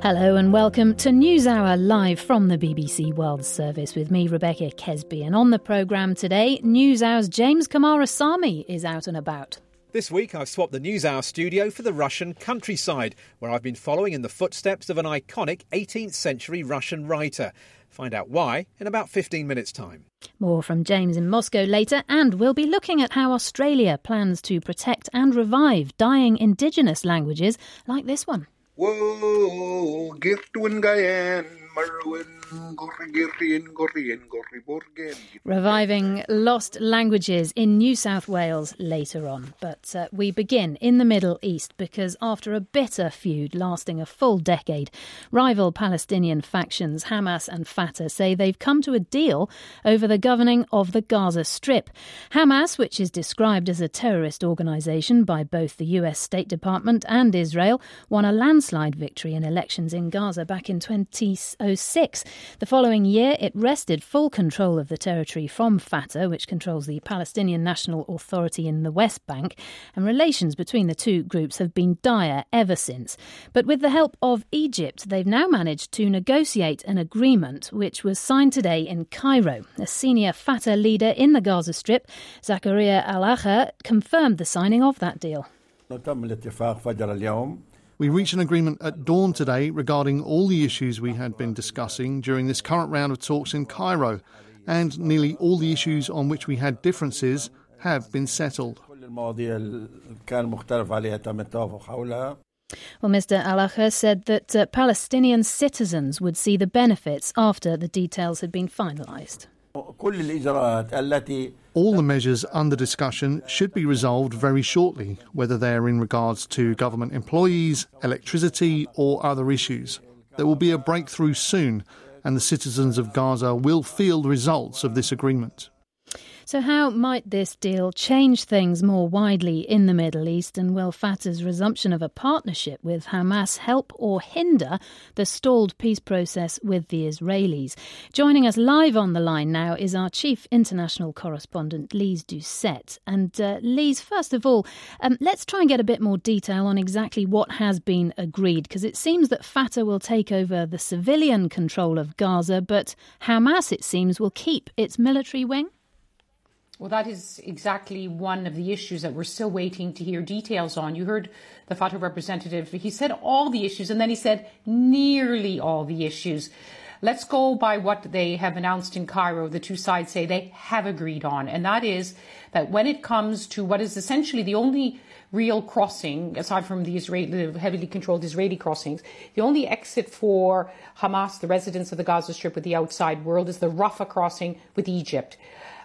Hello and welcome to NewsHour live from the BBC World Service with me, Rebecca Kesby. And on the programme today, NewsHour's James Coomarasamy is out and about. This week, I've swapped the NewsHour studio for the Russian countryside, where I've been following in the footsteps of an iconic 18th century Russian writer. Find out why in about 15 minutes' time. More from James in Moscow later, and we'll be looking at how Australia plans to protect and revive dying indigenous languages like this one. Whoa, Reviving lost languages in New South Wales later on. But uh, we begin in the Middle East because after a bitter feud lasting a full decade, rival Palestinian factions Hamas and Fatah say they've come to a deal over the governing of the Gaza Strip. Hamas, which is described as a terrorist organisation by both the US State Department and Israel, won a landslide victory in elections in Gaza back in 2006. The following year, it wrested full control of the territory from Fatah, which controls the Palestinian National Authority in the West Bank, and relations between the two groups have been dire ever since. But with the help of Egypt, they've now managed to negotiate an agreement which was signed today in Cairo. A senior Fatah leader in the Gaza Strip, Zakaria Al confirmed the signing of that deal. We reached an agreement at dawn today regarding all the issues we had been discussing during this current round of talks in Cairo, and nearly all the issues on which we had differences have been settled. Well, Mr Al Agha said that uh, Palestinian citizens would see the benefits after the details had been finalised. All the measures under discussion should be resolved very shortly, whether they're in regards to government employees, electricity, or other issues. There will be a breakthrough soon, and the citizens of Gaza will feel the results of this agreement. So, how might this deal change things more widely in the Middle East? And will Fatah's resumption of a partnership with Hamas help or hinder the stalled peace process with the Israelis? Joining us live on the line now is our chief international correspondent, Lyse Doucet. And uh, Lyse, first of all, um, let's try and get a bit more detail on exactly what has been agreed, because it seems that Fatah will take over the civilian control of Gaza, but Hamas, it seems, will keep its military wing. Well, that is exactly one of the issues that we're still waiting to hear details on. You heard the Fatah representative, he said all the issues, and then he said nearly all the issues. Let's go by what they have announced in Cairo. The two sides say they have agreed on, and that is that when it comes to what is essentially the only real crossing, aside from the, Israeli, heavily controlled Israeli crossings, the only exit for Hamas, the residents of the Gaza Strip with the outside world, is the Rafah crossing with Egypt.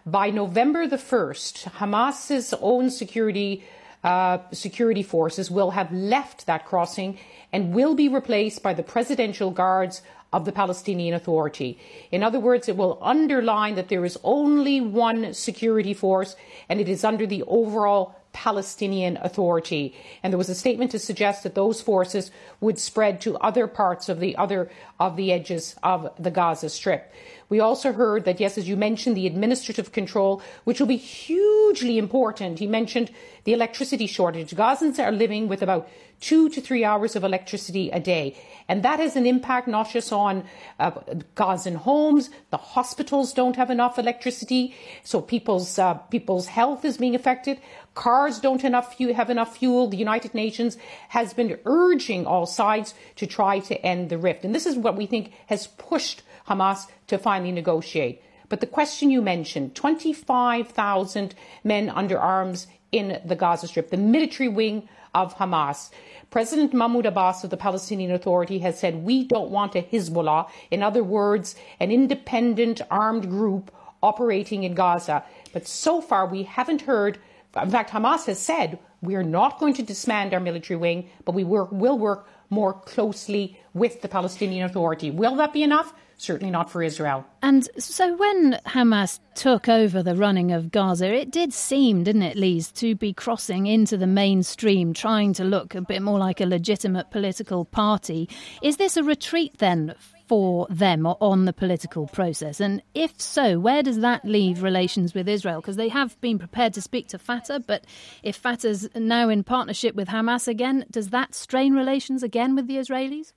By November the 1st, Hamas's own security uh, security forces will have left that crossing and will be replaced by the presidential guards of the Palestinian Authority. In other words, it will underline that there is only one security force and it is under the overall Palestinian Authority. And there was a statement to suggest that those forces would spread to other parts of the other of the edges of the Gaza Strip. We also heard that, yes, as you mentioned, the administrative control, which will be hugely important. He mentioned the electricity shortage. Gazans are living with about two to three hours of electricity a day. And that has an impact not just on uh, Gazan homes, the hospitals don't have enough electricity, so people's, uh, people's health is being affected. Cars don't enough have enough fuel. The United Nations has been urging all sides to try to end the rift. And this is what we think has pushed Hamas to finally negotiate. But the question you mentioned 25,000 men under arms in the Gaza Strip, the military wing of Hamas. President Mahmoud Abbas of the Palestinian Authority has said, We don't want a Hezbollah, in other words, an independent armed group operating in Gaza. But so far, we haven't heard. In fact, Hamas has said, We are not going to disband our military wing, but we work, will work more closely with the Palestinian Authority. Will that be enough? Certainly not for Israel. And so when Hamas took over the running of Gaza, it did seem, didn't it, Lyse, to be crossing into the mainstream, trying to look a bit more like a legitimate political party. Is this a retreat then for them or on the political process? And if so, where does that leave relations with Israel? Because they have been prepared to speak to Fatah, but if Fatah's now in partnership with Hamas again, does that strain relations again with the Israelis?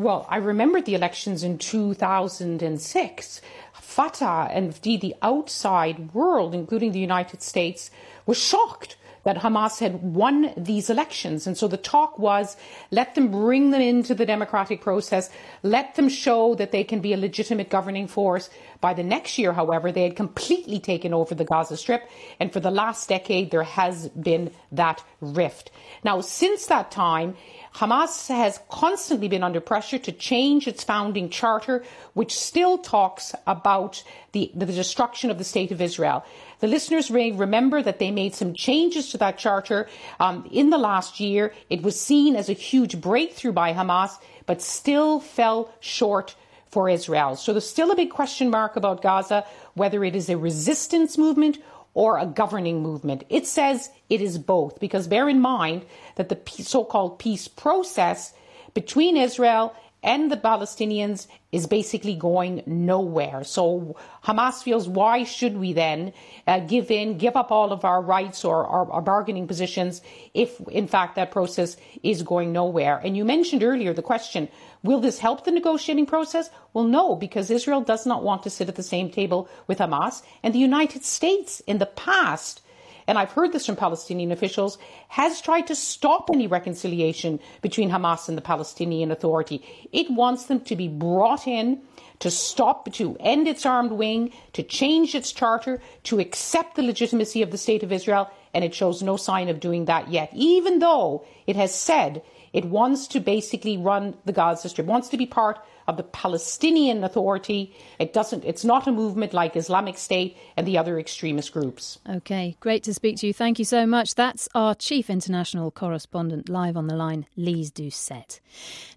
Well, I remember the elections in 2006. Fatah and indeed the outside world, including the United States, was shocked that Hamas had won these elections. And so the talk was let them bring them into the democratic process, let them show that they can be a legitimate governing force. By the next year, however, they had completely taken over the Gaza Strip. And for the last decade, there has been that rift. Now, since that time, Hamas has constantly been under pressure to change its founding charter, which still talks about the, the, destruction of the State of Israel. The listeners may remember that they made some changes to that charter um, in the last year. It was seen as a huge breakthrough by Hamas, but still fell short for Israel. So there's still a big question mark about Gaza, whether it is a resistance movement or a governing movement. It says it is both, because bear in mind that the so called peace process between Israel and the Palestinians is basically going nowhere. So Hamas feels, why should we then uh, give in, give up all of our rights or our, our, bargaining positions if, in fact, that process is going nowhere? And you mentioned earlier the question, will this help the negotiating process? Well, no, because Israel does not want to sit at the same table with Hamas. And the United States in the past and I've heard this from Palestinian officials, has tried to stop any reconciliation between Hamas and the Palestinian Authority. It wants them to be brought in to stop, to end its armed wing, to change its charter, to accept the legitimacy of the State of Israel, and it shows no sign of doing that yet, even though it has said it wants to basically run the Gaza Strip, wants to be part of the Palestinian Authority. It doesn't. It's not a movement like Islamic State and the other extremist groups. Okay, great to speak to you. Thank you so much. That's our chief international correspondent live on the line, Lyse Doucet.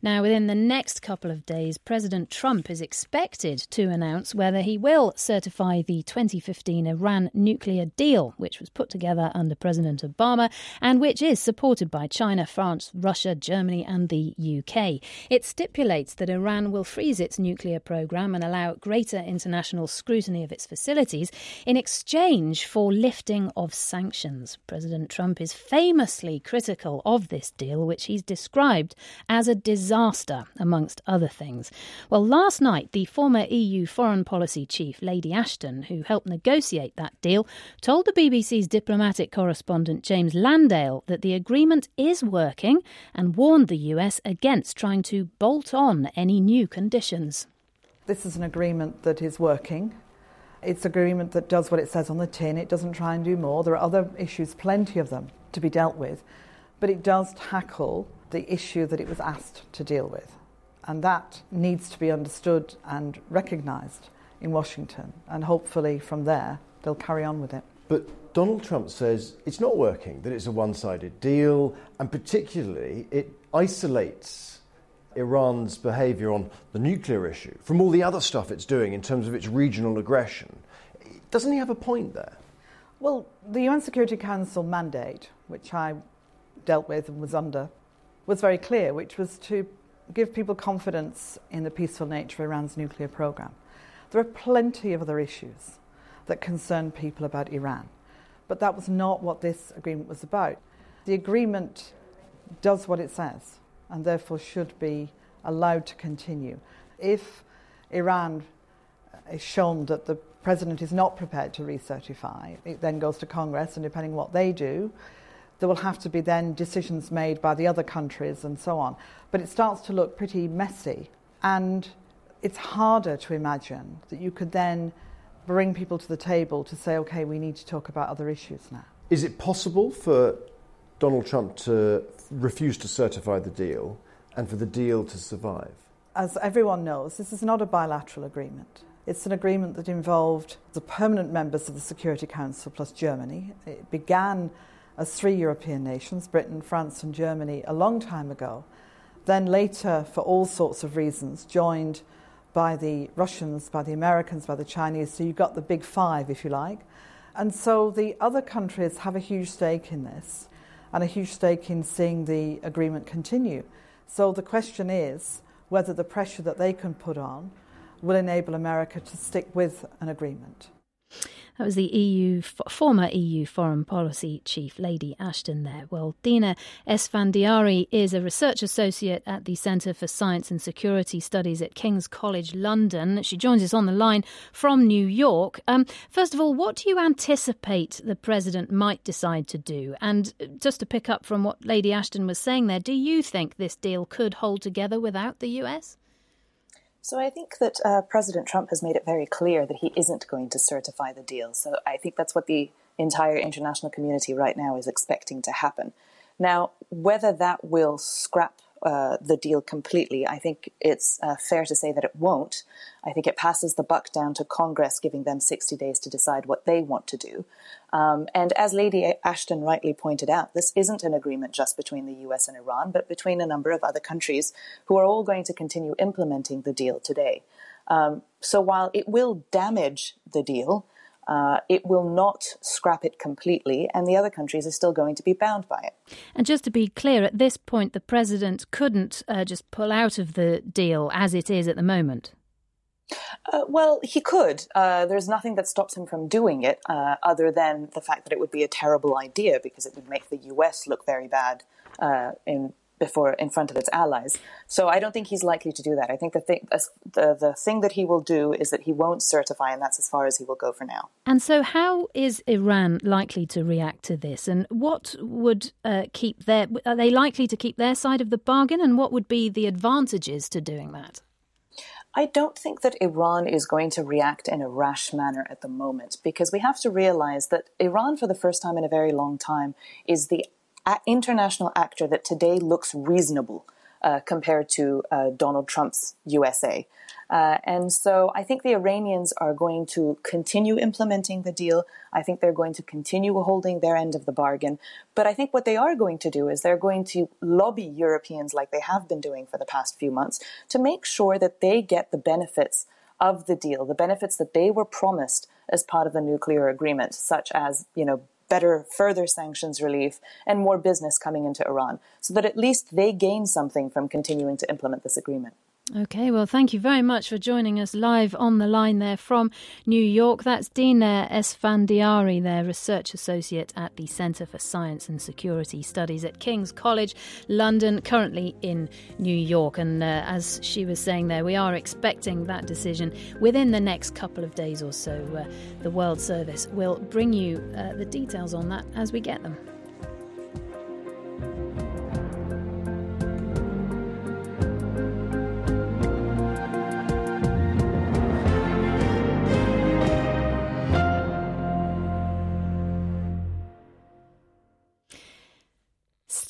Now, within the next couple of days, President Trump is expected to announce whether he will certify the 2015 Iran nuclear deal, which was put together under President Obama and which is supported by China, France, Russia, Germany, and the UK. It stipulates that Iran will will freeze its nuclear program and allow greater international scrutiny of its facilities in exchange for lifting of sanctions. President Trump is famously critical of this deal, which he's described as a disaster, amongst other things. Well, last night, the former EU foreign policy chief, Lady Ashton, who helped negotiate that deal, told the BBC's diplomatic correspondent James Landale that the agreement is working and warned the US against trying to bolt on any new conditions. This is an agreement that is working. It's an agreement that does what it says on the tin. It doesn't try and do more. There are other issues, plenty of them, to be dealt with. But it does tackle the issue that it was asked to deal with. And that needs to be understood and recognised in Washington. And hopefully from there, they'll carry on with it. But Donald Trump says it's not working, that it's a one sided deal, and particularly it isolates Iran's behaviour on the nuclear issue from all the other stuff it's doing in terms of its regional aggression. Doesn't he have a point there? Well, the UN Security Council mandate, which I dealt with and was under, was very clear, which was to give people confidence in the peaceful nature of Iran's nuclear program. There are plenty of other issues that concern people about Iran, but that was not what this agreement was about. The agreement does what it says and therefore should be allowed to continue. If Iran is shown that the president is not prepared to recertify, it then goes to Congress, and depending what they do, there will have to be then decisions made by the other countries and so on. But it starts to look pretty messy, and it's harder to imagine that you could then bring people to the table to say, okay, we need to talk about other issues now. Is it possible for Donald Trump to refuse to certify the deal and for the deal to survive? As everyone knows, this is not a bilateral agreement. It's an agreement that involved the permanent members of the Security Council plus Germany. It began as three European nations, Britain, France, and Germany, a long time ago. Then later, for all sorts of reasons, joined by the Russians, by the Americans, by the Chinese. So you've got the big five, if you like. And so the other countries have a huge stake in this and a huge stake in seeing the agreement continue. So the question is whether the pressure that they can put on will enable America to stick with an agreement. That was the EU former EU foreign policy chief, Lady Ashton. There. Well, Dina Esfandiary is a research associate at the Centre for Science and Security Studies at King's College London. She joins us on the line from New York. Um, first of all, what do you anticipate the president might decide to do? And just to pick up from what Lady Ashton was saying there, do you think this deal could hold together without the US? So I think that uh, President Trump has made it very clear that he isn't going to certify the deal. So I think that's what the entire international community right now is expecting to happen. Now, whether that will scrap uh, the deal completely. I think it's uh, fair to say that it won't. I think it passes the buck down to Congress, giving them 60 days to decide what they want to do. Um, and as Lady Ashton rightly pointed out, this isn't an agreement just between the US and Iran, but between a number of other countries who are all going to continue implementing the deal today. Um, so while it will damage the deal, uh, it will not scrap it completely, and the other countries are still going to be bound by it. And just to be clear, at this point, the president couldn't uh, just pull out of the deal as it is at the moment. Uh, well, he could. Uh, there's nothing that stops him from doing it, uh, other than the fact that it would be a terrible idea because it would make the U.S. look very bad uh, in before in front of its allies. So I don't think he's likely to do that. I think the thing the the thing that he will do is that he won't certify, and that's as far as he will go for now. And so, how is Iran likely to react to this? And what would uh, keep their are they likely to keep their side of the bargain? And what would be the advantages to doing that? I don't think that Iran is going to react in a rash manner at the moment because we have to realize that Iran, for the first time in a very long time, is the international actor that today looks reasonable uh, compared to uh, Donald Trump's USA. Uh, and so I think the Iranians are going to continue implementing the deal. I think they're going to continue holding their end of the bargain. But I think what they are going to do is they're going to lobby Europeans like they have been doing for the past few months to make sure that they get the benefits of the deal, the benefits that they were promised as part of the nuclear agreement, such as, you know, better further sanctions relief and more business coming into Iran, so that at least they gain something from continuing to implement this agreement. Okay, well, thank you very much for joining us live on the line there from New York. That's Dina Esfandiary, their research associate at the Centre for Science and Security Studies at King's College, London, currently in New York. And uh, as she was saying there, we are expecting that decision within the next couple of days or so. Uh, the World Service will bring you uh, the details on that as we get them.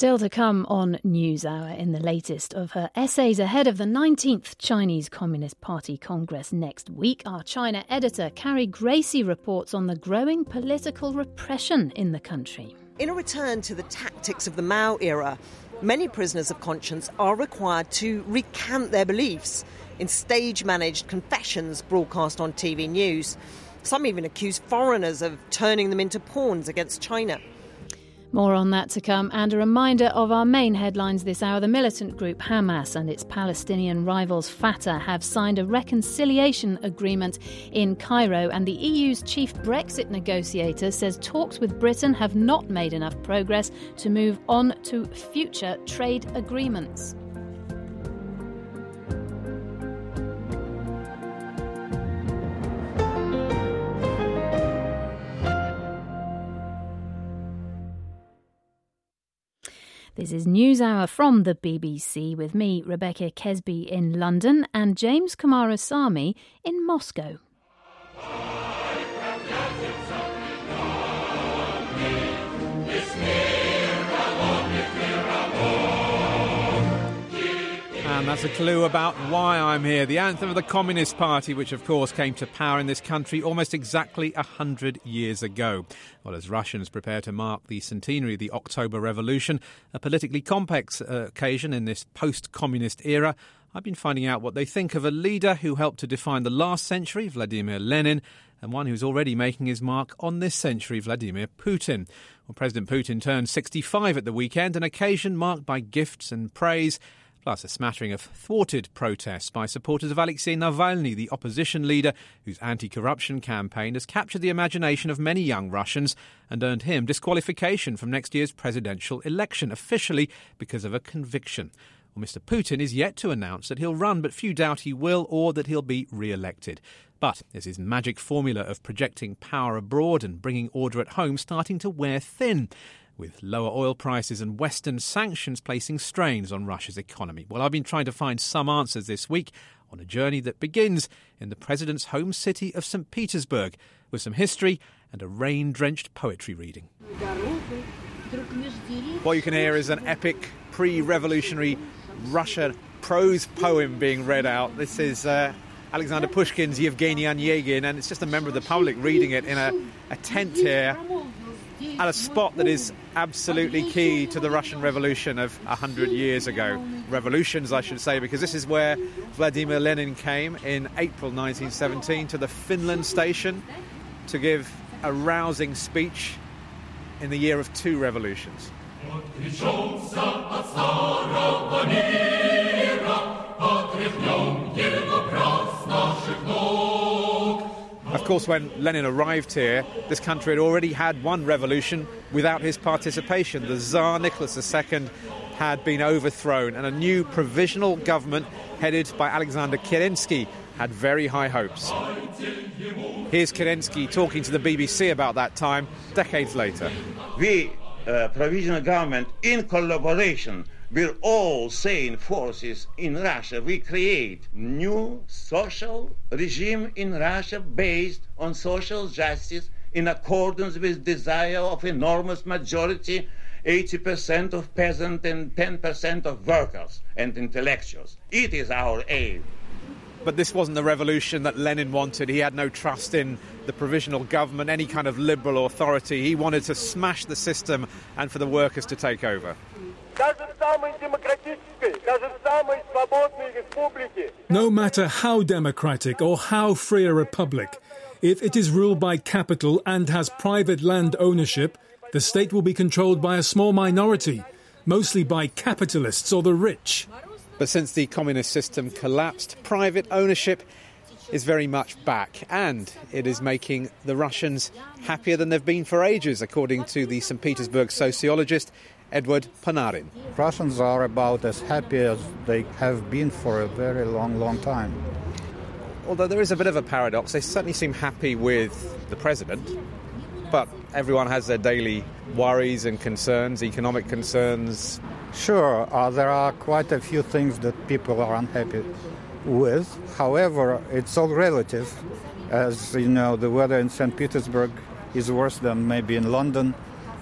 Still to come on NewsHour in the latest of her essays ahead of the 19th Chinese Communist Party Congress next week. Our China editor, Carrie Gracie, reports on the growing political repression in the country. In a return to the tactics of the Mao era, many prisoners of conscience are required to recant their beliefs in stage managed confessions broadcast on TV news. Some even accuse foreigners of turning them into pawns against China. More on that to come, and a reminder of our main headlines this hour. The militant group Hamas and its Palestinian rivals Fatah have signed a reconciliation agreement in Cairo, and the EU's chief Brexit negotiator says talks with Britain have not made enough progress to move on to future trade agreements. This is NewsHour from the BBC with me, Rebecca Kesby in London, and James Coomarasamy in Moscow. And that's a clue about why I'm here. The anthem of the Communist Party, which of course came to power in this country almost exactly a hundred years ago. Well, as Russians prepare to mark the centenary of the October Revolution, a politically complex uh, occasion in this post communist era, I've been finding out what they think of a leader who helped to define the last century, Vladimir Lenin, and one who's already making his mark on this century, Vladimir Putin. Well, President Putin turned 65 at the weekend, an occasion marked by gifts and praise plus a smattering of thwarted protests by supporters of Alexei Navalny, the opposition leader whose anti corruption campaign has captured the imagination of many young Russians and earned him disqualification from next year's presidential election, officially because of a conviction. Well, Mr. Putin is yet to announce that he'll run, but few doubt he will or that he'll be re elected. But is his magic formula of projecting power abroad and bringing order at home starting to wear thin? With lower oil prices and Western sanctions placing strains on Russia's economy. Well, I've been trying to find some answers this week on a journey that begins in the president's home city of St. Petersburg with some history and a rain drenched poetry reading. What you can hear is an epic pre revolutionary Russia prose poem being read out. This is. Uh, Alexander Pushkin's Yevgeny Onegin, and it's just a member of the public reading it in a, a tent here at a spot that is absolutely key to the Russian Revolution of 100 years ago. Revolutions, I should say, because this is where Vladimir Lenin came in April 1917 to the Finland station to give a rousing speech in the year of two revolutions. Of course, when Lenin arrived here, this country had already had one revolution without his participation. The Tsar Nicholas II had been overthrown, and a new provisional government headed by Alexander Kerensky had very high hopes. Here's Kerensky talking to the BBC about that time decades later. We, uh, provisional government, in collaboration with all sane forces in Russia, we create new social regime in Russia based on social justice in accordance with desire of enormous majority 80% of peasants and 10% of workers and intellectuals. It is our aim. But this wasn't the revolution that Lenin wanted. He had no trust in the provisional government, any kind of liberal authority. He wanted to smash the system and for the workers to take over. No matter how democratic or how free a republic, if it is ruled by capital and has private land ownership, the state will be controlled by a small minority, mostly by capitalists or the rich. But since the communist system collapsed, private ownership is very much back, and it is making the Russians happier than they've been for ages, according to the St. Petersburg sociologist Edward Panarin. Russians are about as happy as they have been for a very long, long time. Although there is a bit of a paradox, they certainly seem happy with the president, but everyone has their daily worries and concerns, economic concerns. Sure, uh, there are quite a few things that people are unhappy with. However, it's all relative. As you know, the weather in St. Petersburg is worse than maybe in London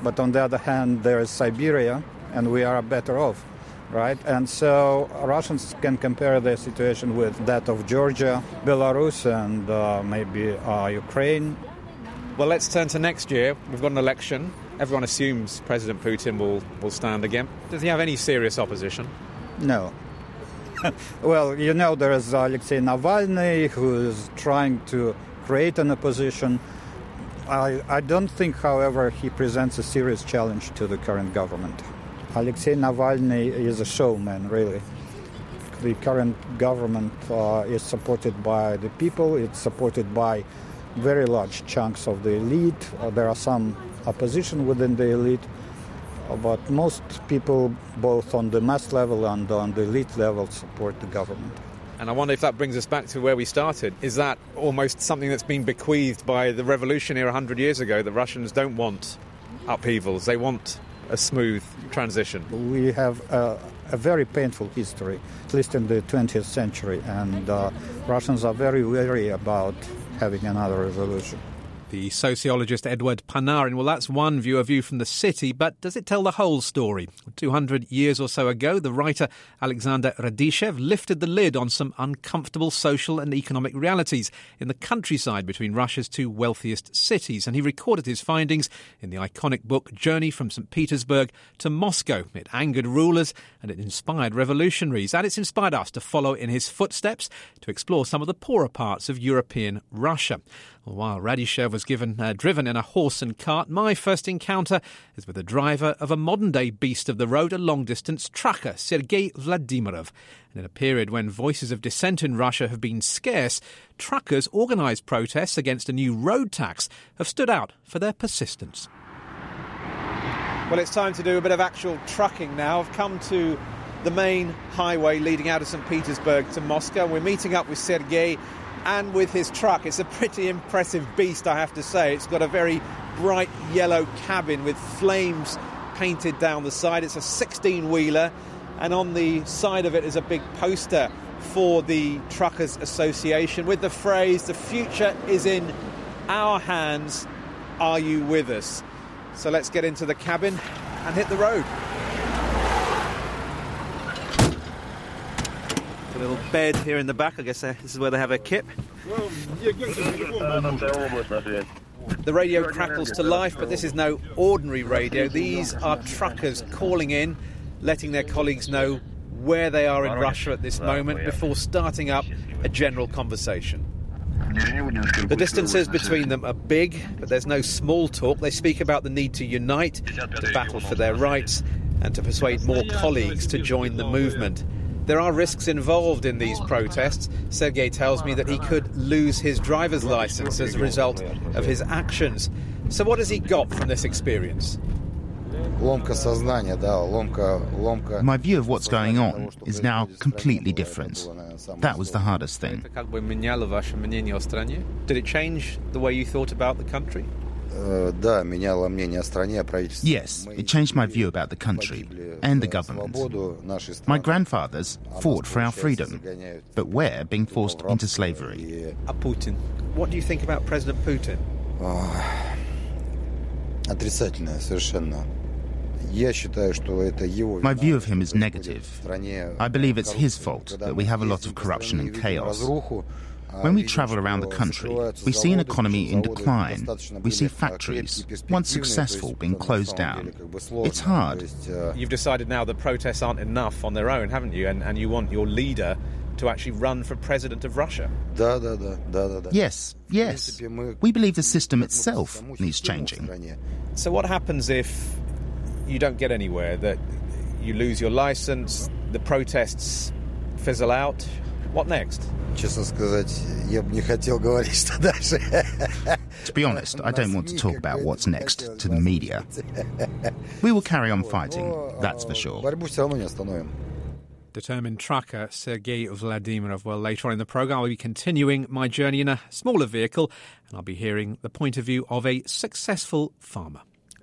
but on the other hand, there is Siberia, and we are better off, right? And so Russians can compare their situation with that of Georgia, Belarus, and uh, maybe uh, Ukraine. Well, let's turn to next year. We've got an election. Everyone assumes President Putin will, will stand again. Does he have any serious opposition? No. well, you know, there is Alexei Navalny who is trying to create an opposition. I, I don't think, however, he presents a serious challenge to the current government. Alexei Navalny is a showman, really. The current government uh, is supported by the people, it's supported by very large chunks of the elite. Uh, there are some opposition within the elite, uh, but most people, both on the mass level and on the elite level, support the government. And I wonder if that brings us back to where we started. Is that almost something that's been bequeathed by the revolution here 100 years ago? The Russians don't want upheavals, they want a smooth transition. We have a, a very painful history, at least in the 20th century, and uh, Russians are very wary about having another revolution the sociologist Edward Panarin. Well, that's one view, a view from the city, but does it tell the whole story? 200 years or so ago, the writer Alexander Radishchev lifted the lid on some uncomfortable social and economic realities in the countryside between Russia's two wealthiest cities, and he recorded his findings in the iconic book Journey from St. Petersburg to Moscow. It angered rulers and it inspired revolutionaries, and it's inspired us to follow in his footsteps to explore some of the poorer parts of European Russia. Well, while Radishchev was given uh, driven in a horse and cart, my first encounter is with the driver of a modern day beast of the road, a long distance trucker, Sergei Vladimirov. And in a period when voices of dissent in Russia have been scarce, truckers organised protests against a new road tax have stood out for their persistence. Well, it's time to do a bit of actual trucking now. I've come to the main highway leading out of St. Petersburg to Moscow. We're meeting up with Sergei and with his truck. It's a pretty impressive beast, I have to say. It's got a very bright yellow cabin with flames painted down the side. It's a 16 wheeler, and on the side of it is a big poster for the Truckers Association with the phrase, The future is in our hands. Are you with us? So let's get into the cabin and hit the road. Little bed here in the back. I guess uh, this is where they have a kip. The radio crackles to life, but this is no ordinary radio. These are truckers calling in, letting their colleagues know where they are in Russia at this moment before starting up a general conversation. The distances between them are big, but there's no small talk. They speak about the need to unite, to battle for their rights, and to persuade more colleagues to join the movement. There are risks involved in these protests. Sergei tells me that he could lose his driver's license as a result of his actions. So, what has he got from this experience? My view of what's going on is now completely different. That was the hardest thing. Did it change the way you thought about the country? Yes, it changed my view about the country and the government. My grandfathers fought for our freedom, but we're being forced into slavery. Putin. What do you think about President Putin? Отрицательное совершенно. My view of him is negative. I believe it's his fault that we have a lot of corruption and chaos. When we travel around the country, we see an economy in decline. We see factories, once successful, being closed down. It's hard. You've decided now that protests aren't enough on their own, haven't you? And, and you want your leader to actually run for president of Russia. Yes, yes. We believe the system itself needs changing. So, what happens if you don't get anywhere? That you lose your license, the protests fizzle out? What next? To be honest, I don't want to talk about what's next to the media. We will carry on fighting, that's for sure. Determined trucker Sergei Vladimirov. Well, later on in the programme, I'll be continuing my journey in a smaller vehicle and I'll be hearing the point of view of a successful farmer.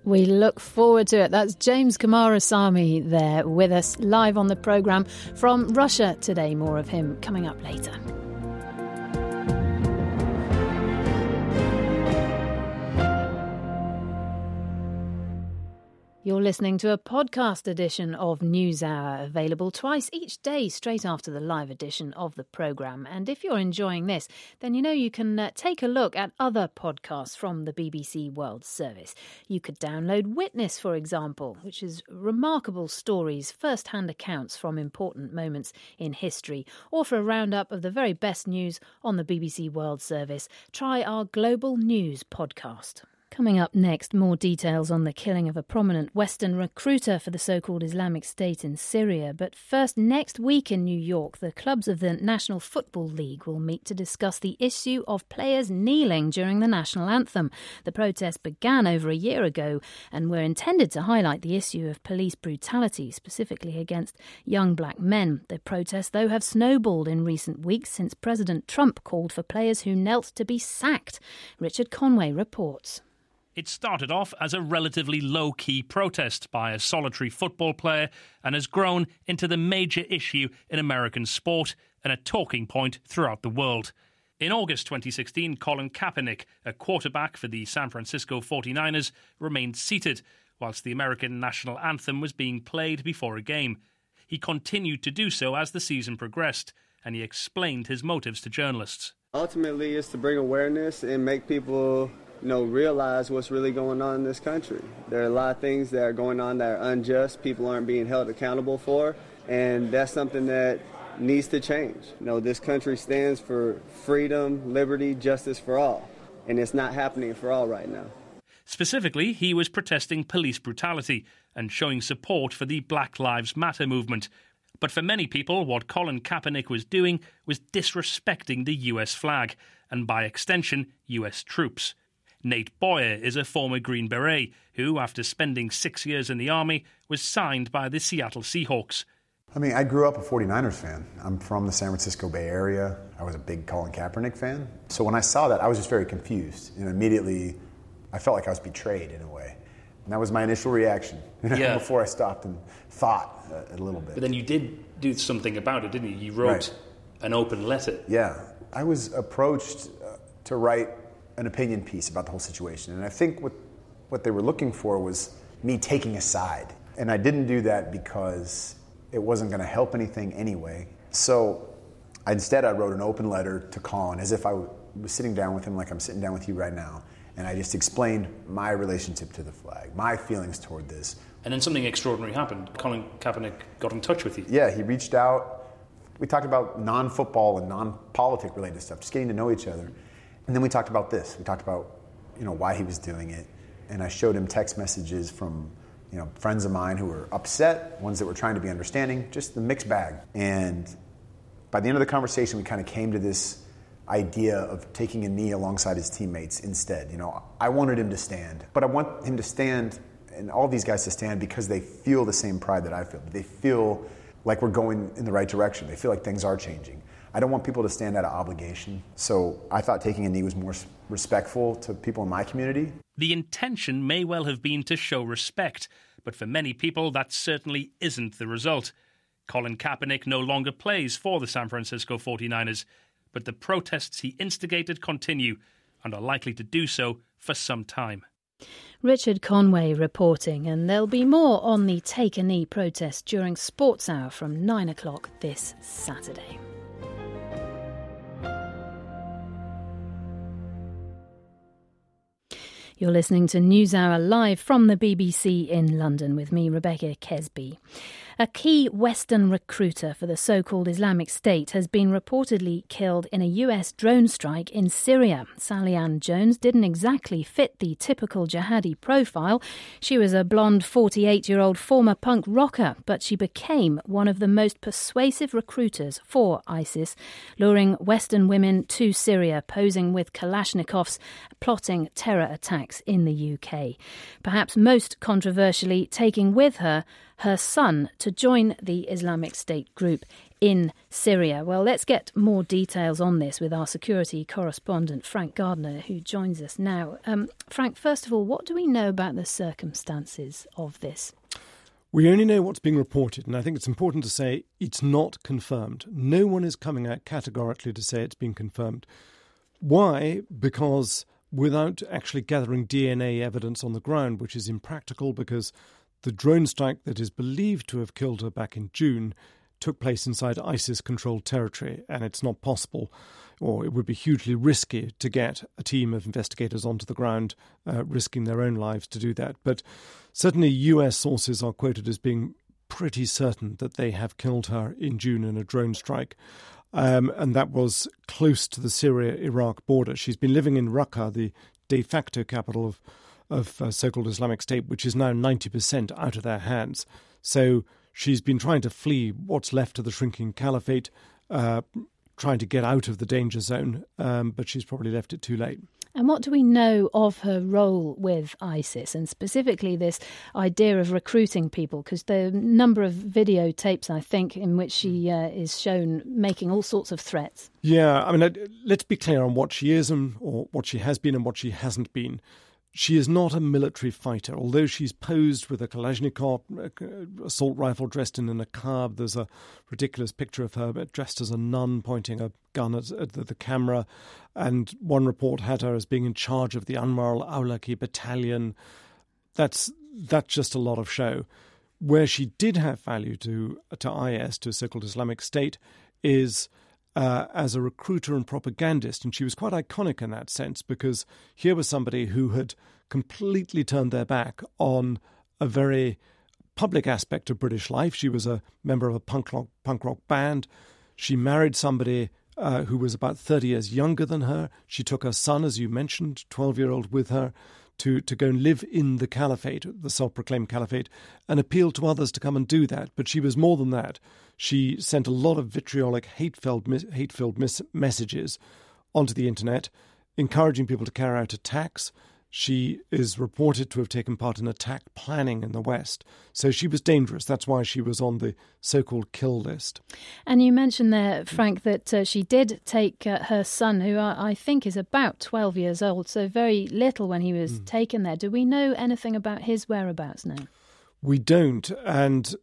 We look forward to it. That's James Coomarasamy there with us live on the programme from Russia today. More of him coming up later. You're listening to a podcast edition of NewsHour, available twice each day, straight after the live edition of the programme. And if you're enjoying this, then you know you can uh, take a look at other podcasts from the BBC World Service. You could download Witness, for example, which is remarkable stories, first hand accounts from important moments in history. Or for a roundup of the very best news on the BBC World Service, try our Global News podcast. Coming up next, more details on the killing of a prominent Western recruiter for the so called Islamic State in Syria. But first, next week in New York, the clubs of the National Football League will meet to discuss the issue of players kneeling during the national anthem. The protest began over a year ago and were intended to highlight the issue of police brutality, specifically against young black men. The protests, though, have snowballed in recent weeks since President Trump called for players who knelt to be sacked. Richard Conway reports. It started off as a relatively low key protest by a solitary football player and has grown into the major issue in American sport and a talking point throughout the world. In August 2016, Colin Kaepernick, a quarterback for the San Francisco 49ers, remained seated whilst the American national anthem was being played before a game. He continued to do so as the season progressed, and he explained his motives to journalists. Ultimately, it's to bring awareness and make people you know, realize what's really going on in this country. There are a lot of things that are going on that are unjust, people aren't being held accountable for, and that's something that needs to change. You know, this country stands for freedom, liberty, justice for all. and it's not happening for all right now. Specifically, he was protesting police brutality and showing support for the Black Lives Matter movement. But for many people, what Colin Kaepernick was doing was disrespecting the US flag, and by extension, US troops. Nate Boyer is a former Green Beret who, after spending six years in the Army, was signed by the Seattle Seahawks. I mean, I grew up a 49ers fan. I'm from the San Francisco Bay Area. I was a big Colin Kaepernick fan. So when I saw that, I was just very confused. And immediately, I felt like I was betrayed in a way. And that was my initial reaction you know, Yeah. before I stopped and thought a, a little bit. But then you did do something about it, didn't you? You wrote Right. an open letter. Yeah. I was approached uh, to write an opinion piece about the whole situation. And I think what, what they were looking for was me taking a side. And I didn't do that because it wasn't going to help anything anyway. So I, instead, I wrote an open letter to Colin as if I w- was sitting down with him like I'm sitting down with you right now. And I just explained my relationship to the flag, my feelings toward this. And then something extraordinary happened. Colin Kaepernick got in touch with you. Yeah, he reached out. We talked about non football and non politic related stuff, just getting to know each other. And then we talked about this. We talked about, you know, why he was doing it. And I showed him text messages from, you know, friends of mine who were upset, ones that were trying to be understanding, just the mixed bag. And by the end of the conversation, we kind of came to this idea of taking a knee alongside his teammates instead. You know, I wanted him to stand, but I want him to stand and all these guys to stand because they feel the same pride that I feel. They feel like we're going in the right direction. They feel like things are changing. I don't want people to stand out of obligation. So I thought taking a knee was more respectful to people in my community. The intention may well have been to show respect, but for many people, that certainly isn't the result. Colin Kaepernick no longer plays for the San Francisco 49ers, but the protests he instigated continue and are likely to do so for some time. Richard Conway reporting, and there'll be more on the Take a Knee protest during Sports Hour from 9 o'clock this Saturday. You're listening to NewsHour live from the BBC in London with me, Rebecca Kesby. A key Western recruiter for the so called Islamic State has been reportedly killed in a US drone strike in Syria. Sally Ann Jones didn't exactly fit the typical jihadi profile. She was a blonde 48 year old former punk rocker, but she became one of the most persuasive recruiters for ISIS, luring Western women to Syria, posing with Kalashnikovs, plotting terror attacks in the UK. Perhaps most controversially, taking with her her son to join the Islamic State group in Syria. Well, let's get more details on this with our security correspondent, Frank Gardner, who joins us now. Um, Frank, first of all, what do we know about the circumstances of this? We only know what's being reported, and I think it's important to say it's not confirmed. No one is coming out categorically to say it's been confirmed. Why? Because without actually gathering DNA evidence on the ground, which is impractical because the drone strike that is believed to have killed her back in June took place inside ISIS controlled territory, and it's not possible, or it would be hugely risky to get a team of investigators onto the ground, uh, risking their own lives to do that. But certainly, US sources are quoted as being pretty certain that they have killed her in June in a drone strike. Um, and that was close to the Syria Iraq border. She's been living in Raqqa, the de facto capital of of uh, so-called Islamic State, which is now 90% out of their hands. So she's been trying to flee what's left of the shrinking caliphate, uh, trying to get out of the danger zone, um, but she's probably left it too late. And what do we know of her role with ISIS, and specifically this idea of recruiting people? Because the number of videotapes, I think, in which she uh, is shown making all sorts of threats. Yeah, I mean, let's be clear on what she is and or what she has been and what she hasn't been. She is not a military fighter, although she's posed with a Kalashnikov uh, uh, assault rifle dressed in a niqab. There's a ridiculous picture of her uh, dressed as a nun pointing a gun at, at the, the, camera. And one report had her as being in charge of the Anwar al Awlaki battalion. That's, that's just a lot of show. Where she did have value to, to IS, to so called Islamic State, is. Uh, as a recruiter and propagandist, and she was quite iconic in that sense because here was somebody who had completely turned their back on a very public aspect of British life. She was a member of a punk rock, punk rock band. She married somebody uh, who was about 30 years younger than her. She took her son, as you mentioned, 12 year old, with her to, to go and live in the caliphate, the self proclaimed caliphate, and appealed to others to come and do that. But she was more than that. She sent a lot of vitriolic, hate filled mis- messages onto the internet, encouraging people to carry out attacks. She is reported to have taken part in attack planning in the West. So she was dangerous. That's why she was on the so called kill list. And you mentioned there, Frank, that uh, she did take uh, her son, who I, I, think is about 12 years old, so very little when he was mm. taken there. Do we know anything about his whereabouts now? We don't. And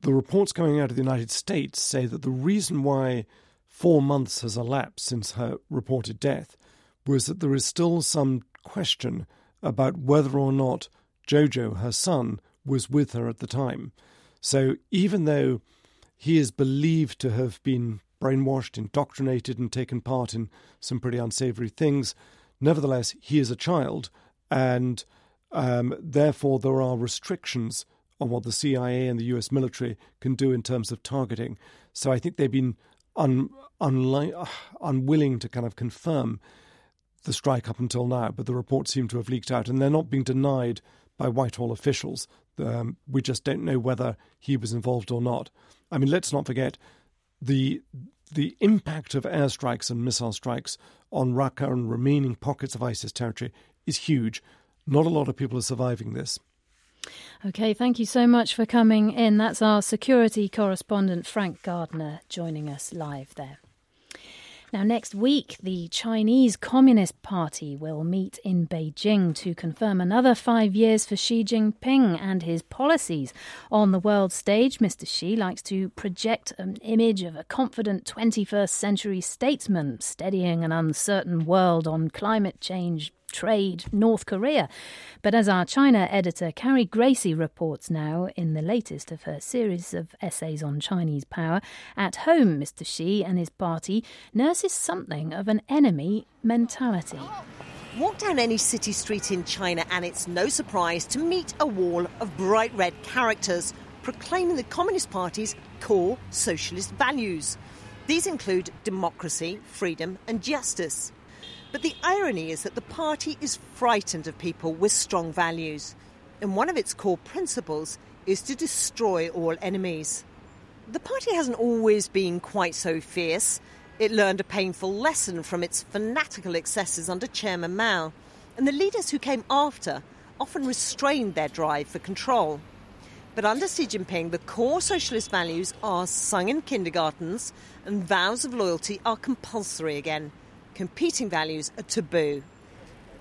the reports coming out of the United States say that the reason why four months has elapsed since her reported death was that there is still some question about whether or not Jojo, her son, was with her at the time. So even though he is believed to have been brainwashed, indoctrinated, and taken part in some pretty unsavory things, nevertheless, he is a child, and um, therefore there are restrictions on what the CIA and the US military can do in terms of targeting. So I think they've been un, unli- unwilling to kind of confirm the strike up until now, but the reports seem to have leaked out, and they're not being denied by Whitehall officials. Um, we just don't know whether he was involved or not. I mean, let's not forget the the impact of airstrikes and missile strikes on Raqqa and remaining pockets of ISIS territory is huge. Not a lot of people are surviving this. Okay, thank you so much for coming in. That's our security correspondent, Frank Gardner, joining us live there. Now, next week, the Chinese Communist Party will meet in Beijing to confirm another five years for Xi Jinping and his policies. On the world stage, Mr. Xi likes to project an image of a confident 21st century statesman steadying an uncertain world on climate change, trade North Korea. But as our China editor Carrie Gracie reports now in the latest of her series of essays on Chinese power, at home Mr. Xi and his party nurses something of an enemy mentality. Walk down any city street in China and it's no surprise to meet a wall of bright red characters proclaiming the Communist Party's core socialist values. These include democracy, freedom, and justice. But the irony is that the party is frightened of people with strong values, and one of its core principles is to destroy all enemies. The party hasn't always been quite so fierce. It learned a painful lesson from its fanatical excesses under Chairman Mao, and the leaders who came after often restrained their drive for control. But under Xi Jinping, the core socialist values are sung in kindergartens, and vows of loyalty are compulsory again competing values are taboo.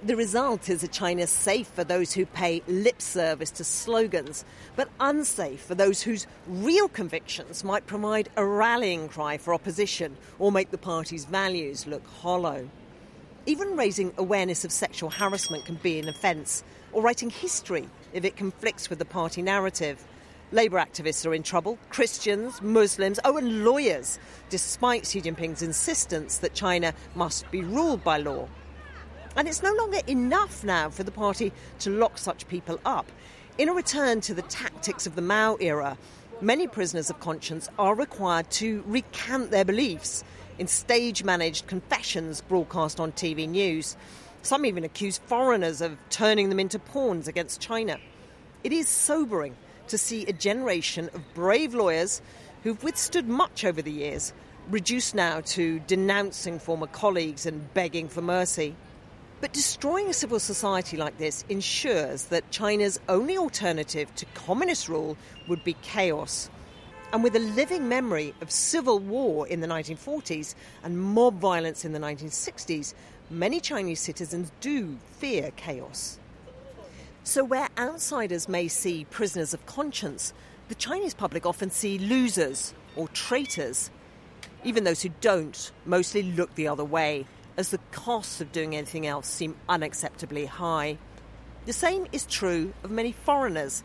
The result is a China safe for those who pay lip service to slogans, but unsafe for those whose real convictions might provide a rallying cry for opposition or make the party's values look hollow. Even raising awareness of sexual harassment can be an offence, or writing history if it conflicts with the party narrative. Labour activists are in trouble, Christians, Muslims, oh, and lawyers, despite Xi Jinping's insistence that China must be ruled by law. And it's no longer enough now for the party to lock such people up. In a return to the tactics of the Mao era, many prisoners of conscience are required to recant their beliefs in stage managed confessions broadcast on TV news. Some even accuse foreigners of turning them into pawns against China. It is sobering to see a generation of brave lawyers who've withstood much over the years reduced now to denouncing former colleagues and begging for mercy. But destroying a civil society like this ensures that China's only alternative to communist rule would be chaos. And with a living memory of civil war in the 1940s and mob violence in the 1960s, many Chinese citizens do fear chaos. So, where outsiders may see prisoners of conscience, the Chinese public often see losers or traitors. Even those who don't mostly look the other way, as the costs of doing anything else seem unacceptably high. The same is true of many foreigners.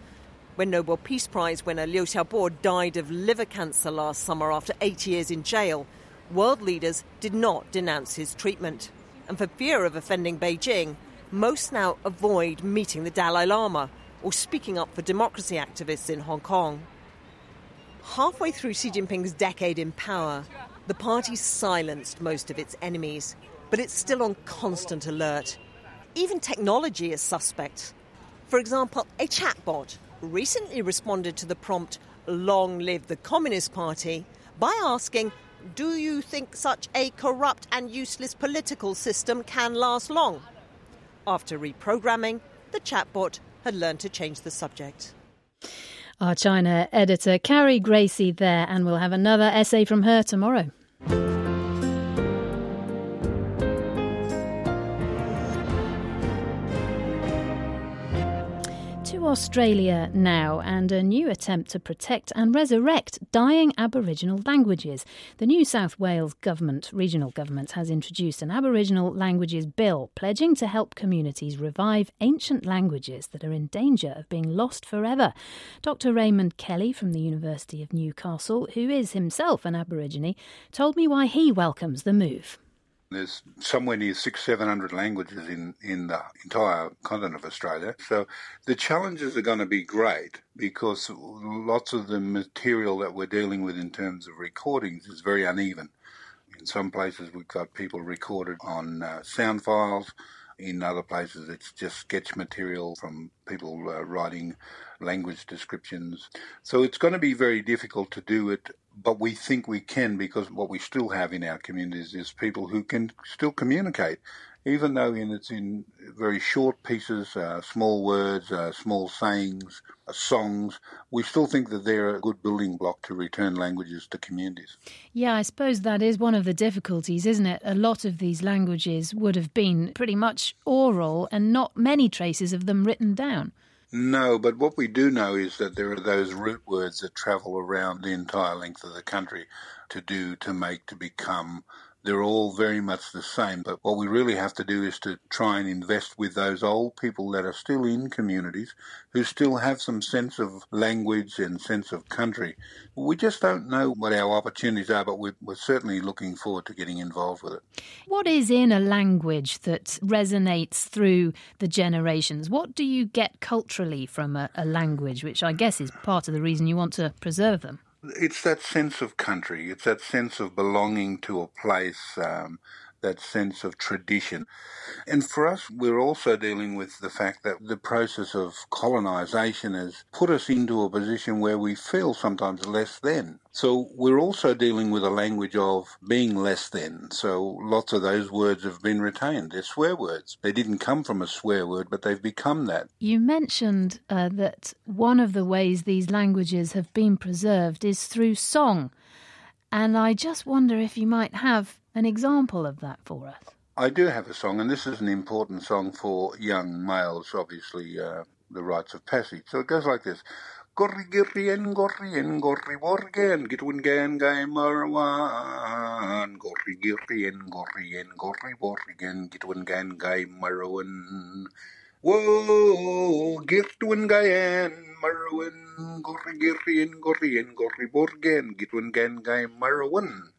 When Nobel Peace Prize winner Liu Xiaobo died of liver cancer last summer after eight years in jail, world leaders did not denounce his treatment. And for fear of offending Beijing, most now avoid meeting the Dalai Lama or speaking up for democracy activists in Hong Kong. Halfway through Xi Jinping's decade in power, The party silenced most of its enemies, but it's still on constant alert. Even technology is suspect. For example, a chatbot recently responded to the prompt, Long live the Communist Party, by asking, Do you think such a corrupt and useless political system can last long? After reprogramming, the chatbot had learned to change the subject. Our China editor, Carrie Gracie, there, and we'll have another essay from her tomorrow. Australia now and a new attempt to protect and resurrect dying Aboriginal languages. The New South Wales government, regional government, has introduced an Aboriginal languages bill pledging to help communities revive ancient languages that are in danger of being lost forever. Dr. Raymond Kelly from the University of Newcastle, who is himself an Aborigine, told me why he welcomes the move. There's somewhere near six, seven hundred languages in, in the entire continent of Australia. So the challenges are going to be great because lots of the material that we're dealing with in terms of recordings is very uneven. In some places, we've got people recorded on uh, sound files. In other places, it's just sketch material from people uh, writing language descriptions. So it's going to be very difficult to do it but we think we can because what we still have in our communities is people who can still communicate, even though in, it's in very short pieces, uh, small words, uh, small sayings, uh, songs. We still think that they're a good building block to return languages to communities. Yeah, I suppose that is one of the difficulties, isn't it? A lot of these languages would have been pretty much oral and not many traces of them written down. No, but what we do know is that there are those root words that travel around the entire length of the country to do, to make, to become, they're all very much the same. But what we really have to do is to try and invest with those old people that are still in communities who still have some sense of language and sense of country. We just don't know what our opportunities are, but we're, we're certainly looking forward to getting involved with it. What is in a language that resonates through the generations? What do you get culturally from a, a language, which I guess is part of the reason you want to preserve them? It's that sense of country. It's that sense of belonging to a place. Um, that sense of tradition. And for us, we're also dealing with the fact that the process of colonisation has put us into a position where we feel sometimes less than. So we're also dealing with a language of being less than. So lots of those words have been retained. They're swear words. They didn't come from a swear word, but they've become that. You mentioned uh, that one of the ways these languages have been preserved is through song. And I just wonder if you might have an example of that for us? I do have a song, and this is an important song for young males, obviously, uh, the rites of passage. So it goes like this. Gorri girrien gorrien gorri borgen gitwin gan gai marwan gorri girrien gorrien gorri borgen gitwin gan gai marwan Whoa, gitwin gayan marwan gorri girrien gorrien gorri borgen gitwin gan gai marwan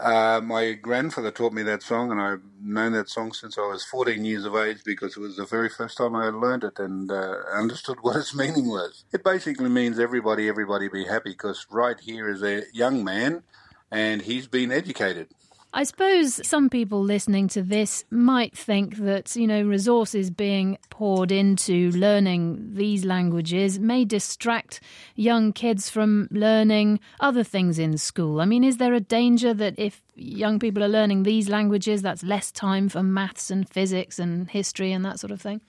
uh, my grandfather taught me that song, and I've known that song since I was 14 years of age because it was the very first time I learned it and uh, understood what its meaning was. It basically means everybody, everybody be happy because right here is a young man and he's been educated. I suppose some people listening to this might think that, you know, resources being poured into learning these languages may distract young kids from learning other things in school. I mean, is there a danger that if young people are learning these languages, that's less time for maths and physics and history and that sort of thing?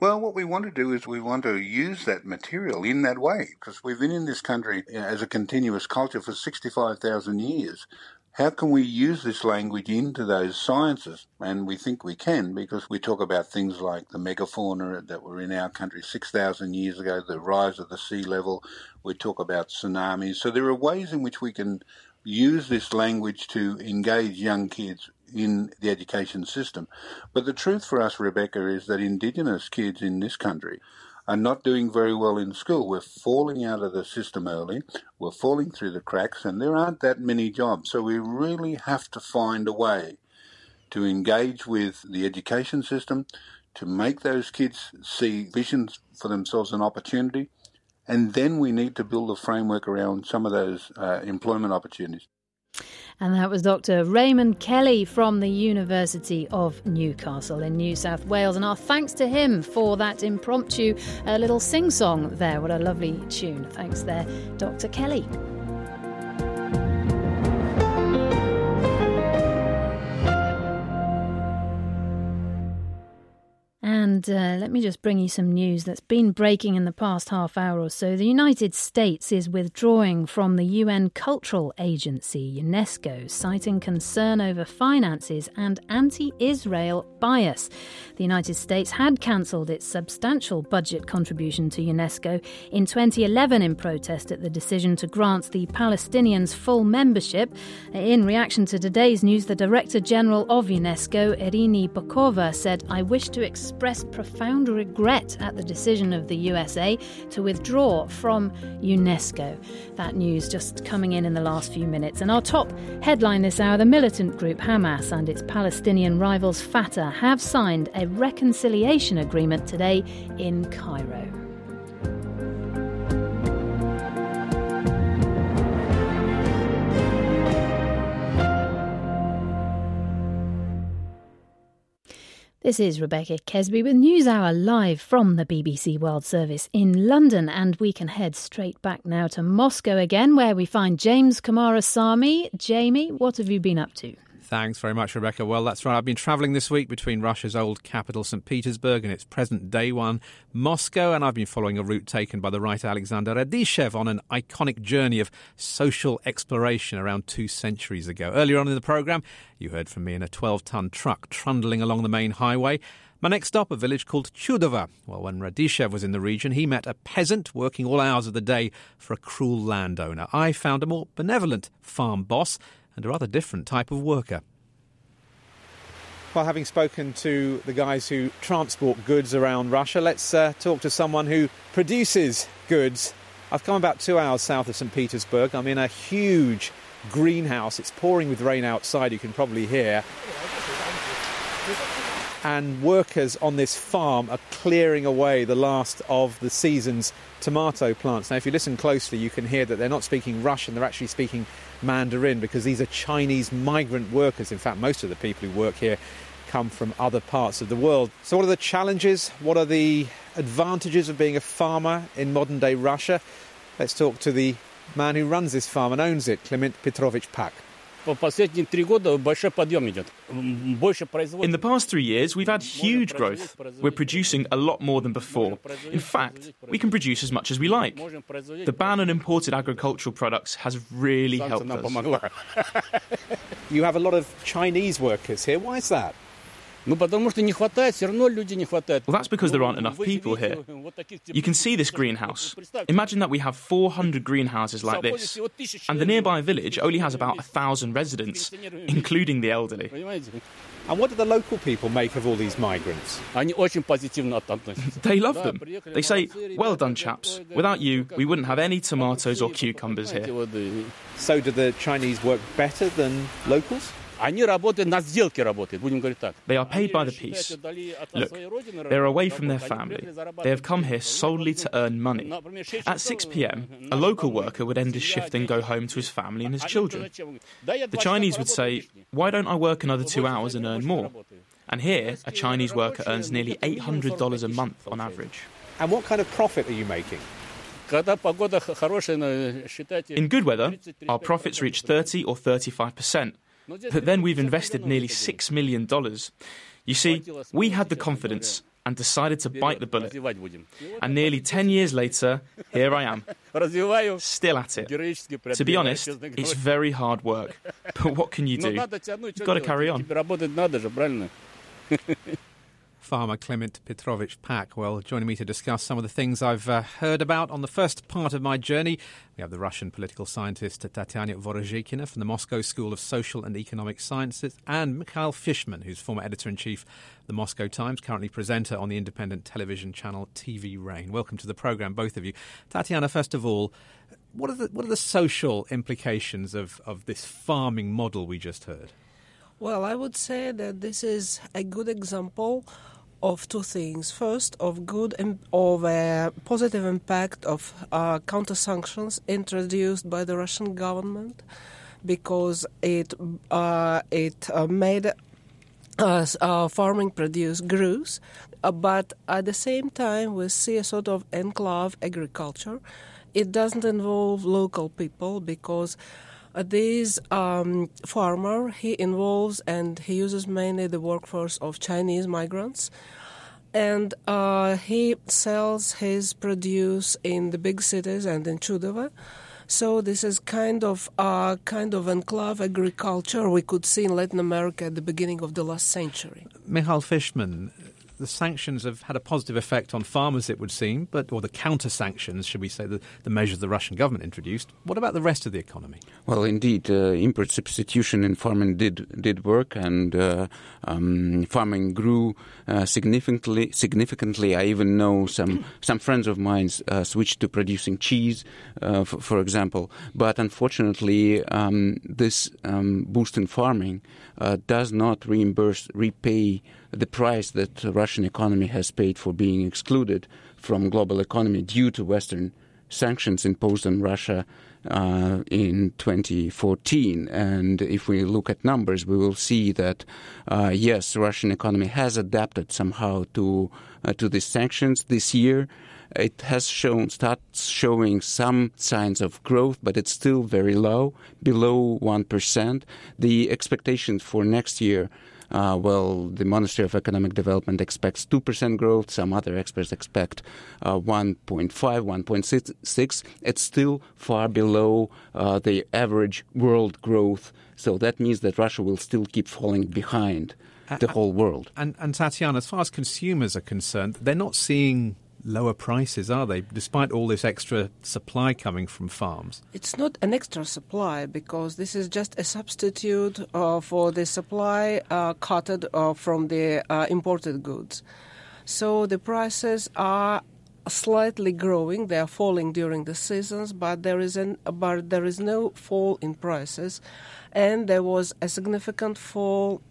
Well, what we want to do is we want to use that material in that way because we've been in this country as a continuous culture for 65,000 years. How can we use this language into those sciences? And we think we can because we talk about things like the megafauna that were in our country 6,000 years ago, the rise of the sea level. We talk about tsunamis. So there are ways in which we can use this language to engage young kids in the education system. But the truth for us, Rebecca, is that Indigenous kids in this country are not doing very well in school. We're falling out of the system early, we're falling through the cracks, and there aren't that many jobs. So we really have to find a way to engage with the education system, to make those kids see visions for themselves and opportunity. And then we need to build a framework around some of those uh, employment opportunities. And that was Dr. Raymond Kelly from the University of Newcastle in New South Wales. And our thanks to him for that impromptu uh, little sing song there. What a lovely tune. Thanks there, Dr. Kelly. And uh, let me just bring you some news that's been breaking in the past half hour or so. The United States is withdrawing from the UN Cultural Agency, UNESCO, citing concern over finances and anti Israel bias. The United States had cancelled its substantial budget contribution to UNESCO in 2011 in protest at the decision to grant the Palestinians full membership. In reaction to today's news, the Director General of UNESCO, Irina Bokova, said, I wish to express profound regret at the decision of the USA to withdraw from UNESCO. That news just coming in in the last few minutes. And our top headline this hour the militant group Hamas and its Palestinian rivals Fatah have signed a reconciliation agreement today in Cairo. This is Rebecca Kesby with NewsHour live from the BBC World Service in London, and we can head straight back now to Moscow again, where we find James Coomarasamy. Jamie, what have you been up to? Thanks very much, Rebecca. Well, that's right. I've been travelling this week between Russia's old capital, St. Petersburg, and its present day one, Moscow, and I've been following a route taken by the writer Alexander Radishchev on an iconic journey of social exploration around two centuries ago. Earlier on in the programme, you heard from me in a 12 ton truck trundling along the main highway. My next stop, a village called Chudovo. Well, when Radishchev was in the region, he met a peasant working all hours of the day for a cruel landowner. I found a more benevolent farm boss and a rather different type of worker. Well, having spoken to the guys who transport goods around Russia, let's uh, talk to someone who produces goods. I've come about two hours south of St. Petersburg. I'm in a huge greenhouse. It's pouring with rain outside, you can probably hear. And workers on this farm are clearing away the last of the season's tomato plants. Now, if you listen closely, you can hear that they're not speaking Russian, they're actually speaking Mandarin because these are Chinese migrant workers. In fact, most of the people who work here come from other parts of the world. So, what are the challenges? What are the advantages of being a farmer in modern day Russia? Let's talk to the man who runs this farm and owns it, Clement Petrovich Pak. In the past three years, we've had huge growth. We're producing a lot more than before. In fact, we can produce as much as we like. The ban on imported agricultural products has really helped us. you have a lot of Chinese workers here. Why is that? Well, that's because there aren't enough people here. You can see this greenhouse. Imagine that we have 400 greenhouses like this, and the nearby village only has about a thousand residents, including the elderly. And what do the local people make of all these migrants? they love them. They say, Well done, chaps. Without you, we wouldn't have any tomatoes or cucumbers here. So, do the Chinese work better than locals? They are paid by the piece. Look, they're away from their family. They have come here solely to earn money. At 6 pm, a local worker would end his shift and go home to his family and his children. The Chinese would say, Why don't I work another two hours and earn more? And here, a Chinese worker earns nearly $800 a month on average. And what kind of profit are you making? In good weather, our profits reach 30 or 35 percent. But then we've invested nearly $6 million. You see, we had the confidence and decided to bite the bullet. And nearly 10 years later, here I am, still at it. To be honest, it's very hard work. But what can you do? You've got to carry on. Farmer Clement Petrovich Pak. Well, joining me to discuss some of the things I've uh, heard about on the first part of my journey, we have the Russian political scientist Tatiana Vorozheikina from the Moscow School of Social and Economic Sciences, and Mikhail Fishman, who's former editor in chief of the Moscow Times, currently presenter on the independent television channel TV Rain. Welcome to the programme, both of you. Tatiana, first of all, what are the, what are the social implications of, of this farming model we just heard? Well, I would say that this is a good example of two things. First, of good of a positive impact of uh, counter sanctions introduced by the Russian government, because it uh, it uh, made uh, farming produce grows, uh, but at the same time we see a sort of enclave agriculture. It doesn't involve local people because this um, farmer he involves and he uses mainly the workforce of Chinese migrants and uh, he sells his produce in the big cities and in Chudovo. So this is kind of uh, kind of enclave agriculture we could see in Latin America at the beginning of the last century. Mikhail Fishman, the sanctions have had a positive effect on farmers, it would seem, but or the counter sanctions, should we say, the, the measures the Russian government introduced. What about the rest of the economy? Well, indeed, uh, import substitution in farming did did work, and uh, um, farming grew uh, significantly. Significantly, I even know some some friends of mine uh, switched to producing cheese, uh, f- for example. But unfortunately, um, this um, boost in farming uh, does not reimburse repay the price that the Russian economy has paid for being excluded from global economy due to Western sanctions imposed on Russia uh, in 2014. And if we look at numbers, we will see that uh, yes, Russian economy has adapted somehow to to the sanctions this year. It has shown starts showing some signs of growth, but it's still very low, below one percent. The expectations for next year uh, well, the Ministry of Economic Development expects 2% growth. Some other experts expect uh, 1.5, 1.6. It's still far below uh, the average world growth. So that means that Russia will still keep falling behind the whole world. And, and Tatiana, as far as consumers are concerned, they're not seeing lower prices, are they, despite all this extra supply coming from farms? It's not an extra supply because this is just a substitute uh, for the supply uh, cutted uh, from the uh, imported goods. So the prices are slightly growing. They are falling during the seasons, but there is an but there is no fall in prices, and there was a significant fall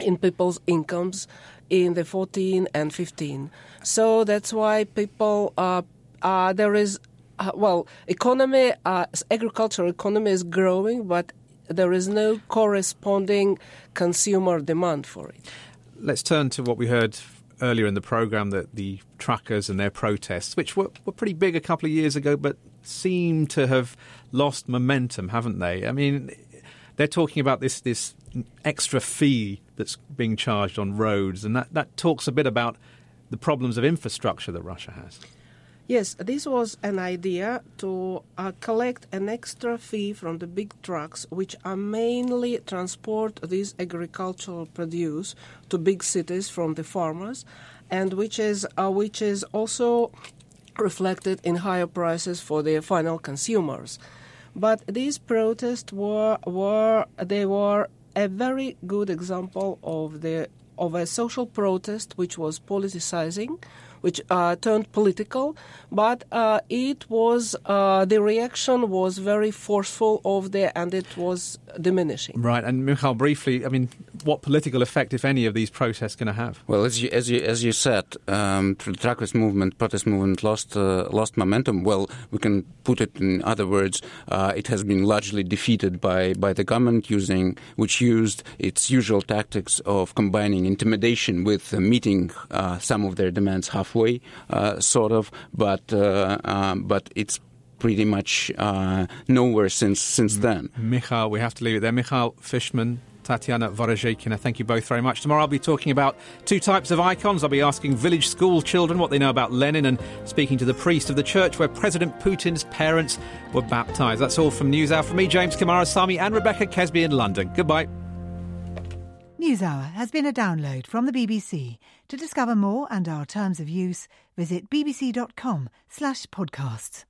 in people's incomes in the 14 and 15. So that's why people uh, uh, there is uh, well economy uh, agricultural economy is growing, but there is no corresponding consumer demand for it. Let's turn to what we heard earlier in the program that the truckers and their protests, which were, were pretty big a couple of years ago, but seem to have lost momentum, haven't they? I mean, they're talking about this this extra fee that's being charged on roads, and that, that talks a bit about the problems of infrastructure that Russia has. Yes, this was an idea to uh, collect an extra fee from the big trucks, which are mainly transport these agricultural produce to big cities from the farmers, and which is uh, which is also reflected in higher prices for the final consumers. But these protests were were they were a very good example of the of a social protest which was politicizing, which uh, turned political, but uh, it was uh, the reaction was very forceful of there, and it was diminishing. Right, and Mikhail, briefly, I mean, what political effect, if any, of these protests going to have? Well, as you as you as you said, um, the truckers movement, protest movement lost uh, lost momentum. Well, we can put it in other words. Uh, it has been largely defeated by by the government using which used its usual tactics of combining intimidation with uh, meeting some of their demands halfway, sort of. But um, but it's pretty much uh, nowhere since since then. Mikhail, we have to leave it there. Mikhail Fishman, Tatiana Vorozheikina, thank you both very much. Tomorrow I'll be talking about two types of icons. I'll be asking village school children what they know about Lenin and speaking to the priest of the church where President Putin's parents were baptised. That's all from NewsHour. From me, James Coomarasamy, and Rebecca Kesby in London. Goodbye. NewsHour has been a download from the BBC. To discover more and our terms of use, visit bbc.com slash podcasts.